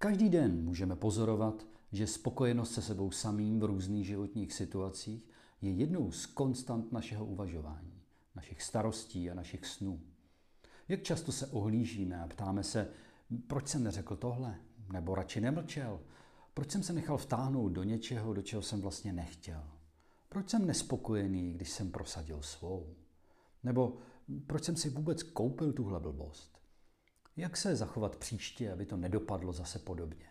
Každý den můžeme pozorovat, že spokojenost se sebou samým v různých životních situacích je jednou z konstant našeho uvažování, našich starostí a našich snů. Jak často se ohlížíme a ptáme se, proč jsem neřekl tohle, nebo radši nemlčel, proč jsem se nechal vtáhnout do něčeho, do čeho jsem vlastně nechtěl. Proč jsem nespokojený, když jsem prosadil svou? Nebo proč jsem si vůbec koupil tuhle blbost? Jak se zachovat příště, aby to nedopadlo zase podobně?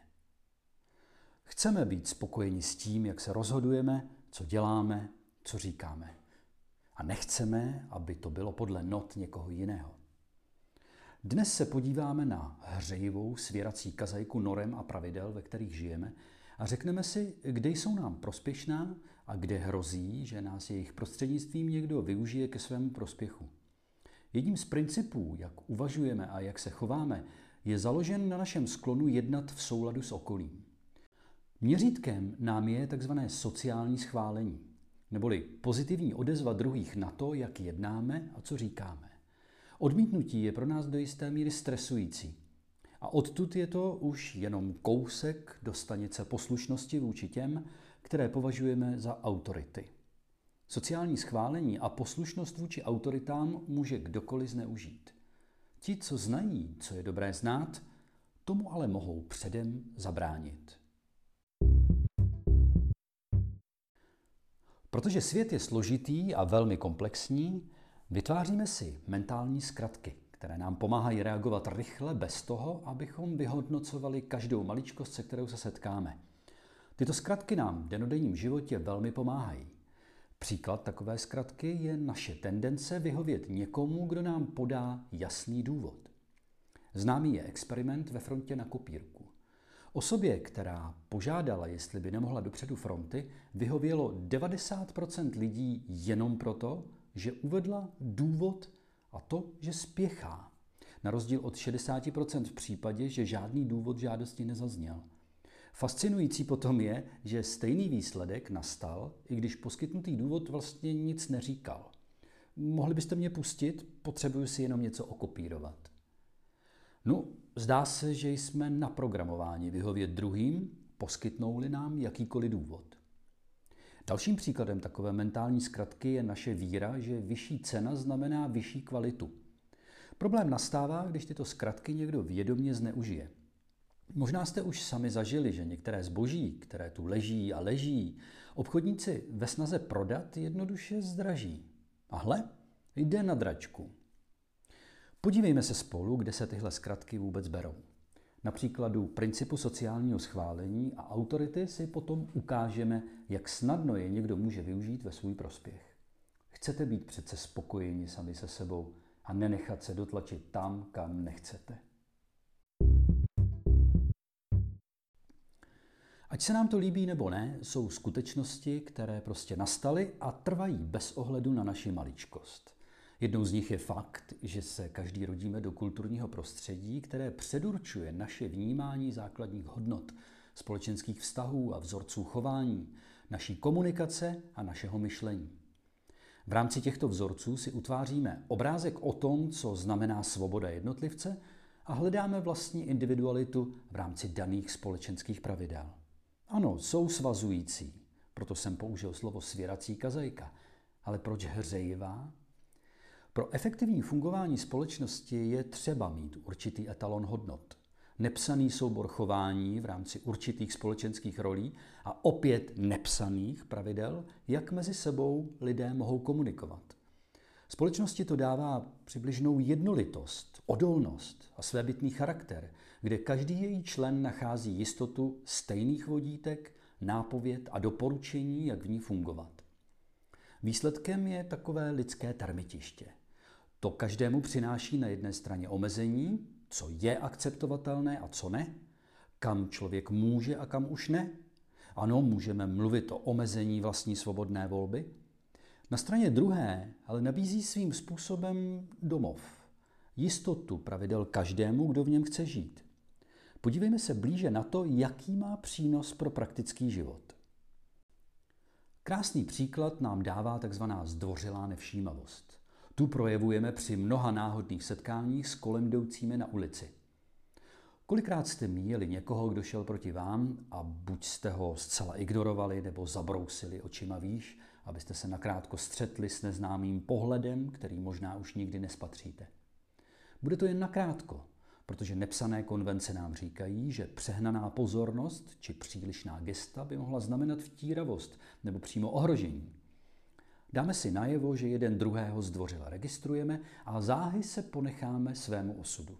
Chceme být spokojeni s tím, jak se rozhodujeme, co děláme, co říkáme. A nechceme, aby to bylo podle not někoho jiného. Dnes se podíváme na hřejivou svěrací kazajku norem a pravidel, ve kterých žijeme, a řekneme si, kde jsou nám prospěšná a kde hrozí, že nás jejich prostřednictvím někdo využije ke svému prospěchu. Jedním z principů, jak uvažujeme a jak se chováme, je založen na našem sklonu jednat v souladu s okolím. Měřítkem nám je tzv. sociální schválení, neboli pozitivní odezva druhých na to, jak jednáme a co říkáme. Odmítnutí je pro nás do jisté míry stresující. A odtud je to už jenom kousek do stanice poslušnosti vůči těm, které považujeme za autority. Sociální schválení a poslušnost vůči autoritám může kdokoliv zneužít. Ti, co znají, co je dobré znát, tomu ale mohou předem zabránit. Protože svět je složitý a velmi komplexní, vytváříme si mentální zkratky, které nám pomáhají reagovat rychle bez toho, abychom vyhodnocovali každou maličkost, se kterou se setkáme. Tyto zkratky nám v denodenním životě velmi pomáhají. Příklad takové zkratky je naše tendence vyhovět někomu, kdo nám podá jasný důvod. Známý je experiment ve frontě na kopírku. Osobě, která požádala, jestli by nemohla dopředu fronty, vyhovělo 90% lidí jenom proto, že uvedla důvod a to, že spěchá. Na rozdíl od 60% v případě, že žádný důvod žádosti nezazněl. Fascinující potom je, že stejný výsledek nastal, i když poskytnutý důvod vlastně nic neříkal. Mohli byste mě pustit? Potřebuju si jenom něco okopírovat. No, zdá se, že jsme naprogramováni vyhovět druhým, poskytnou-li nám jakýkoliv důvod. Dalším příkladem takové mentální zkratky je naše víra, že vyšší cena znamená vyšší kvalitu. Problém nastává, když tyto zkratky někdo vědomě zneužije. Možná jste už sami zažili, že některé zboží, které tu leží a leží, obchodníci ve snaze prodat jednoduše zdraží. A hle, jde na dračku. Podívejme se spolu, kde se tyhle zkratky vůbec berou. Na příkladu principu sociálního schválení a autority si potom ukážeme, jak snadno je někdo může využít ve svůj prospěch. Chcete být přece spokojeni sami se sebou a nenechat se dotlačit tam, kam nechcete. Ať se nám to líbí nebo ne, jsou skutečnosti, které prostě nastaly a trvají bez ohledu na naši maličkost. Jednou z nich je fakt, že se každý rodíme do kulturního prostředí, které předurčuje naše vnímání základních hodnot, společenských vztahů a vzorců chování, naší komunikace a našeho myšlení. V rámci těchto vzorců si utváříme obrázek o tom, co znamená svoboda jednotlivce a hledáme vlastní individualitu v rámci daných společenských pravidel. Ano, jsou svazující, proto jsem použil slovo svěrací kazajka. Ale proč hřejivá? Pro efektivní fungování společnosti je třeba mít určitý etalon hodnot. Nepsaný soubor chování v rámci určitých společenských rolí a opět nepsaných pravidel, jak mezi sebou lidé mohou komunikovat. Společnosti to dává přibližnou jednolitost, odolnost a svébytný charakter, kde každý její člen nachází jistotu stejných vodítek, nápověd a doporučení, jak v ní fungovat. Výsledkem je takové lidské termitiště. To každému přináší na jedné straně omezení, co je akceptovatelné a co ne, kam člověk může a kam už ne. Ano, můžeme mluvit o omezení vlastní svobodné volby. Na straně druhé ale nabízí svým způsobem domov, jistotu pravidel každému, kdo v něm chce žít. Podívejme se blíže na to, jaký má přínos pro praktický život. Krásný příklad nám dává tzv. zdvořilá nevšímavost. Tu projevujeme při mnoha náhodných setkáních s kolem jdoucími na ulici. Kolikrát jste míjeli někoho, kdo šel proti vám a buď jste ho zcela ignorovali nebo zabrousili očima výš, abyste se nakrátko střetli s neznámým pohledem, který možná už nikdy nespatříte. Bude to jen nakrátko, protože nepsané konvence nám říkají, že přehnaná pozornost či přílišná gesta by mohla znamenat vtíravost nebo přímo ohrožení. Dáme si najevo, že jeden druhého zdvořila registrujeme a záhy se ponecháme svému osudu.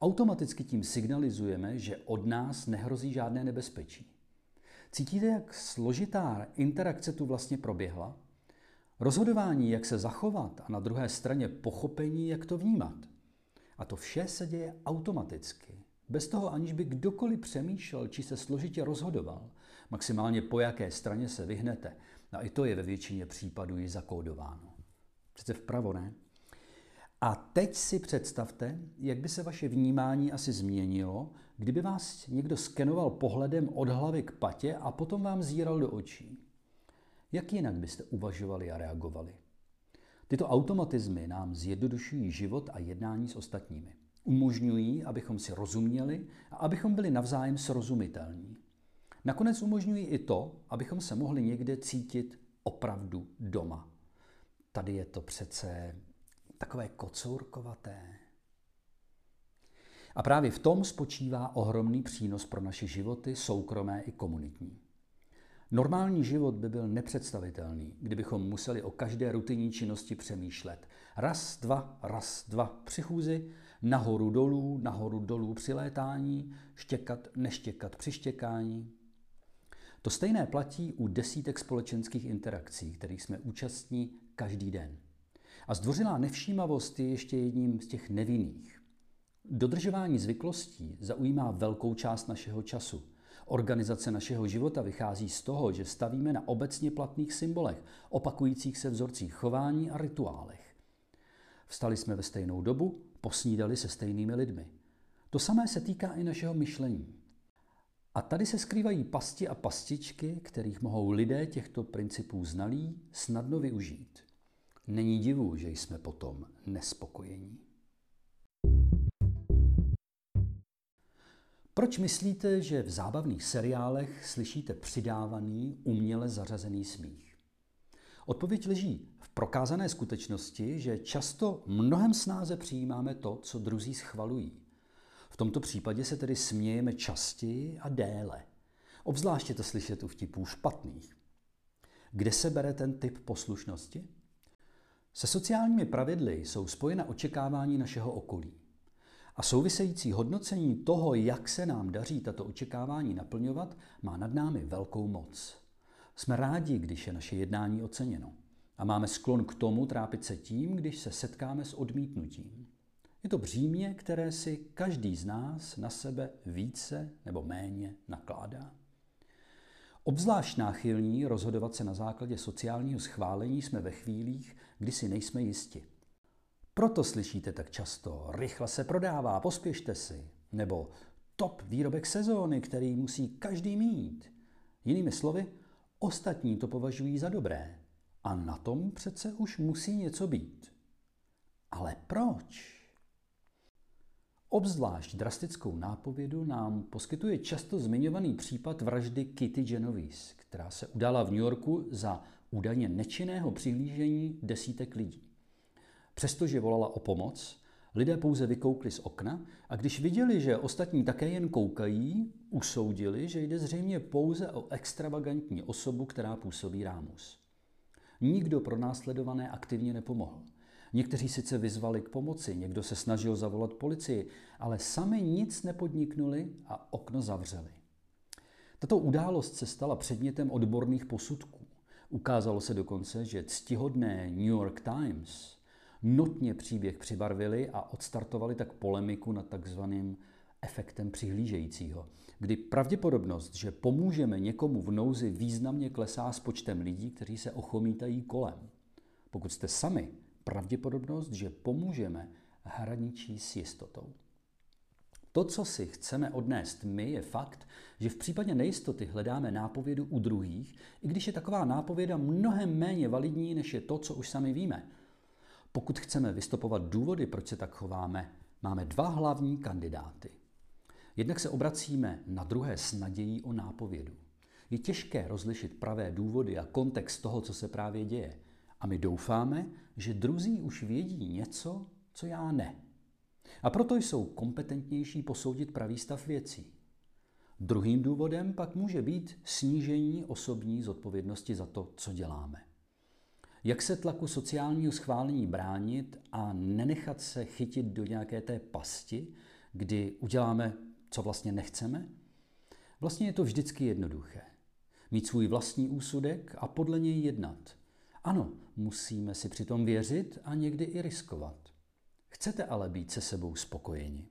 Automaticky tím signalizujeme, že od nás nehrozí žádné nebezpečí. Cítíte, jak složitá interakce tu vlastně proběhla? Rozhodování, jak se zachovat a na druhé straně pochopení, jak to vnímat. A to vše se děje automaticky. Bez toho, aniž by kdokoliv přemýšlel, či se složitě rozhodoval. Maximálně po jaké straně se vyhnete. A i to je ve většině případů i zakódováno. Přece vpravo, ne? A teď si představte, jak by se vaše vnímání asi změnilo, kdyby vás někdo skenoval pohledem od hlavy k patě a potom vám zíral do očí. Jak jinak byste uvažovali a reagovali? Tyto automatizmy nám zjednodušují život a jednání s ostatními. Umožňují, abychom si rozuměli a abychom byli navzájem srozumitelní. Nakonec umožňují i to, abychom se mohli někde cítit opravdu doma. Tady je to přece takové kocourkovaté. A právě v tom spočívá ohromný přínos pro naše životy, soukromé i komunitní. Normální život by byl nepředstavitelný, kdybychom museli o každé rutinní činnosti přemýšlet. Raz, dva, raz, dva při chůzi, nahoru dolů, nahoru dolů při létání, štěkat, neštěkat při štěkání. To stejné platí u desítek společenských interakcí, kterých jsme účastní každý den. A zdvořilá nevšímavost je ještě jedním z těch nevinných. Dodržování zvyklostí zaujímá velkou část našeho času. Organizace našeho života vychází z toho, že stavíme na obecně platných symbolech, opakujících se vzorcích chování a rituálech. Vstali jsme ve stejnou dobu, posnídali se stejnými lidmi. To samé se týká i našeho myšlení. A tady se skrývají pasti a pastičky, kterých mohou lidé těchto principů znalí snadno využít. Není divu, že jsme potom nespokojení. Proč myslíte, že v zábavných seriálech slyšíte přidávaný, uměle zařazený smích? Odpověď leží v prokázané skutečnosti, že často mnohem snáze přijímáme to, co druzí schvalují. V tomto případě se tedy smějeme častěji a déle. Obzvláště to slyšet u vtipů špatných. Kde se bere ten typ poslušnosti? Se sociálními pravidly jsou spojena očekávání našeho okolí. A související hodnocení toho, jak se nám daří tato očekávání naplňovat, má nad námi velkou moc. Jsme rádi, když je naše jednání oceněno. A máme sklon k tomu trápit se tím, když se setkáme s odmítnutím. Je to břímě, které si každý z nás na sebe více nebo méně nakládá. Obzvlášť náchylní rozhodovat se na základě sociálního schválení jsme ve chvílích, kdy si nejsme jisti. Proto slyšíte tak často, rychle se prodává, pospěšte si, nebo top výrobek sezóny, který musí každý mít. Jinými slovy, ostatní to považují za dobré. A na tom přece už musí něco být. Ale proč? Obzvlášť drastickou nápovědu nám poskytuje často zmiňovaný případ vraždy Kitty Genovese, která se udala v New Yorku za údajně nečinného přihlížení desítek lidí. Přestože volala o pomoc, lidé pouze vykoukli z okna a když viděli, že ostatní také jen koukají, usoudili, že jde zřejmě pouze o extravagantní osobu, která působí rámus. Nikdo pro následované aktivně nepomohl. Někteří sice vyzvali k pomoci, někdo se snažil zavolat policii, ale sami nic nepodniknuli a okno zavřeli. Tato událost se stala předmětem odborných posudků. Ukázalo se dokonce, že ctihodné New York Times notně příběh přibarvili a odstartovali tak polemiku nad takzvaným efektem přihlížejícího, kdy pravděpodobnost, že pomůžeme někomu v nouzi významně klesá s počtem lidí, kteří se ochomítají kolem. Pokud jste sami pravděpodobnost, že pomůžeme, hraničí s jistotou. To, co si chceme odnést my, je fakt, že v případě nejistoty hledáme nápovědu u druhých, i když je taková nápověda mnohem méně validní, než je to, co už sami víme. Pokud chceme vystopovat důvody, proč se tak chováme, máme dva hlavní kandidáty. Jednak se obracíme na druhé s nadějí o nápovědu. Je těžké rozlišit pravé důvody a kontext toho, co se právě děje. A my doufáme, že druzí už vědí něco, co já ne. A proto jsou kompetentnější posoudit pravý stav věcí. Druhým důvodem pak může být snížení osobní zodpovědnosti za to, co děláme. Jak se tlaku sociálního schválení bránit a nenechat se chytit do nějaké té pasti, kdy uděláme, co vlastně nechceme? Vlastně je to vždycky jednoduché. Mít svůj vlastní úsudek a podle něj jednat. Ano, musíme si přitom věřit a někdy i riskovat. Chcete ale být se sebou spokojeni.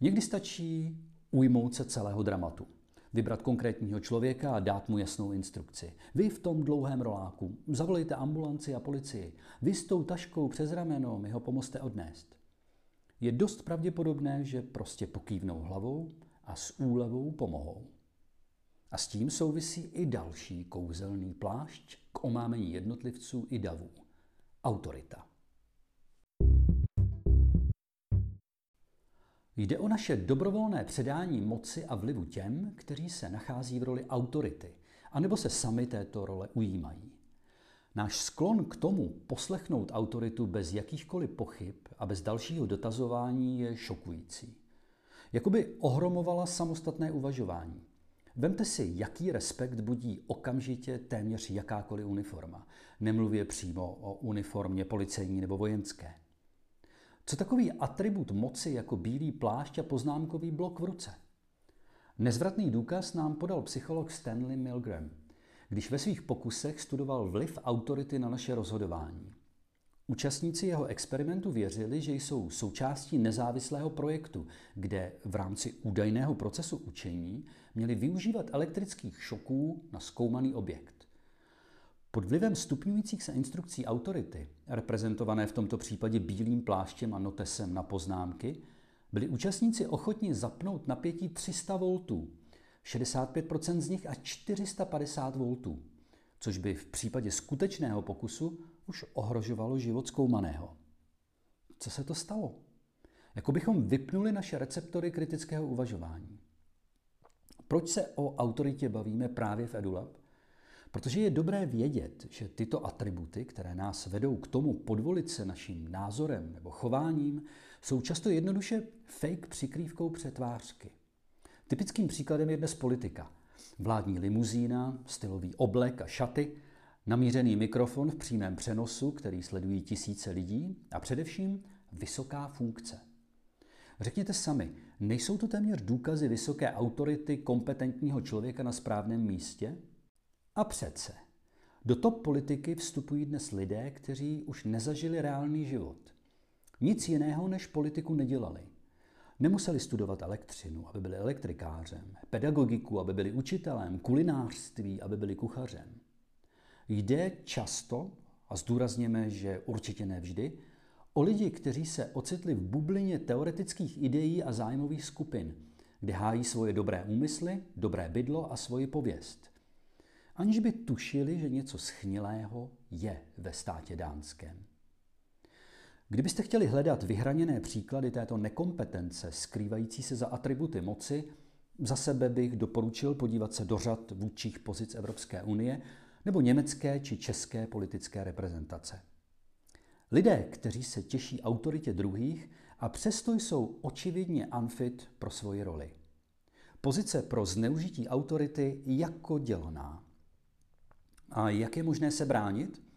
Někdy stačí ujmout se celého dramatu. Vybrat konkrétního člověka a dát mu jasnou instrukci. Vy v tom dlouhém roláku, zavolejte ambulanci a policii. Vy s tou taškou přes rameno mi ho pomozte odnést. Je dost pravděpodobné, že prostě pokývnou hlavou a s úlevou pomohou. A s tím souvisí i další kouzelný plášť k omámení jednotlivců i davů. Autorita. Jde o naše dobrovolné předání moci a vlivu těm, kteří se nachází v roli autority, anebo se sami této role ujímají. Náš sklon k tomu poslechnout autoritu bez jakýchkoliv pochyb a bez dalšího dotazování je šokující. Jakoby ohromovala samostatné uvažování. Vemte si, jaký respekt budí okamžitě téměř jakákoliv uniforma. Nemluvě přímo o uniformě policejní nebo vojenské. Co takový atribut moci jako bílý plášť a poznámkový blok v ruce? Nezvratný důkaz nám podal psycholog Stanley Milgram, když ve svých pokusech studoval vliv autority na naše rozhodování. Účastníci jeho experimentu věřili, že jsou součástí nezávislého projektu, kde v rámci údajného procesu učení měli využívat elektrických šoků na zkoumaný objekt. Pod vlivem stupňujících se instrukcí autority, reprezentované v tomto případě bílým pláštěm a notesem na poznámky, byli účastníci ochotni zapnout napětí 300 V, 65% z nich a 450 V, což by v případě skutečného pokusu už ohrožovalo život zkoumaného. Co se to stalo? Jako bychom vypnuli naše receptory kritického uvažování. Proč se o autoritě bavíme právě v EduLab? Protože je dobré vědět, že tyto atributy, které nás vedou k tomu podvolit se naším názorem nebo chováním, jsou často jednoduše fake přikrývkou přetvářky. Typickým příkladem je dnes politika. Vládní limuzína, stylový oblek a šaty, namířený mikrofon v přímém přenosu, který sledují tisíce lidí a především vysoká funkce. Řekněte sami, nejsou to téměř důkazy vysoké autority kompetentního člověka na správném místě? A přece, do top politiky vstupují dnes lidé, kteří už nezažili reálný život. Nic jiného než politiku nedělali. Nemuseli studovat elektřinu, aby byli elektrikářem, pedagogiku, aby byli učitelem, kulinářství, aby byli kuchařem. Jde často, a zdůrazněme, že určitě nevždy, o lidi, kteří se ocitli v bublině teoretických ideí a zájmových skupin, kde hájí svoje dobré úmysly, dobré bydlo a svoji pověst aniž by tušili, že něco schnilého je ve státě dánském. Kdybyste chtěli hledat vyhraněné příklady této nekompetence skrývající se za atributy moci, za sebe bych doporučil podívat se do řad vůdčích pozic Evropské unie nebo německé či české politické reprezentace. Lidé, kteří se těší autoritě druhých a přesto jsou očividně unfit pro svoji roli. Pozice pro zneužití autority jako dělaná. A jak je možné se bránit?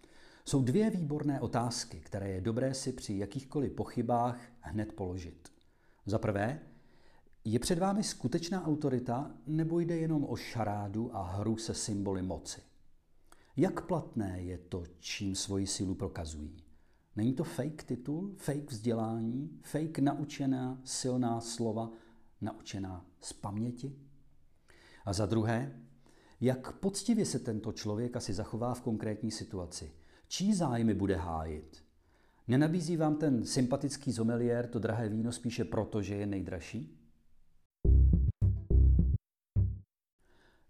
Jsou dvě výborné otázky, které je dobré si při jakýchkoliv pochybách hned položit. Za prvé, je před vámi skutečná autorita nebo jde jenom o šarádu a hru se symboly moci? Jak platné je to, čím svoji sílu prokazují? Není to fake titul, fake vzdělání, fake naučená silná slova, naučená z paměti? A za druhé, jak poctivě se tento člověk asi zachová v konkrétní situaci. Čí zájmy bude hájit? Nenabízí vám ten sympatický zomeliér to drahé víno spíše proto, že je nejdražší?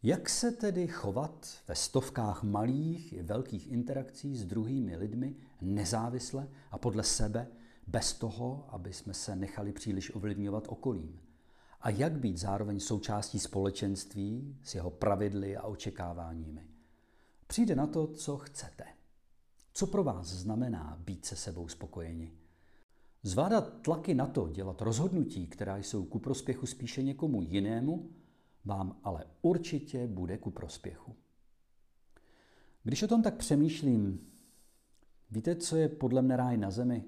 Jak se tedy chovat ve stovkách malých i velkých interakcí s druhými lidmi nezávisle a podle sebe, bez toho, aby jsme se nechali příliš ovlivňovat okolím? a jak být zároveň součástí společenství s jeho pravidly a očekáváními. Přijde na to, co chcete. Co pro vás znamená být se sebou spokojeni? Zvládat tlaky na to, dělat rozhodnutí, která jsou ku prospěchu spíše někomu jinému, vám ale určitě bude ku prospěchu. Když o tom tak přemýšlím, víte, co je podle mne ráj na zemi?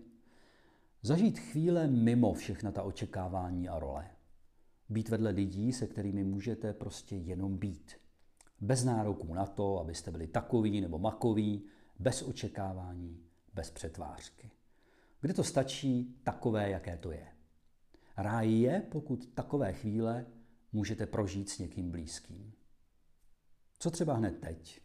Zažít chvíle mimo všechna ta očekávání a role. Být vedle lidí, se kterými můžete prostě jenom být. Bez nároků na to, abyste byli takový nebo makový, bez očekávání, bez přetvářky. Kde to stačí takové, jaké to je. Ráj je, pokud takové chvíle můžete prožít s někým blízkým. Co třeba hned teď?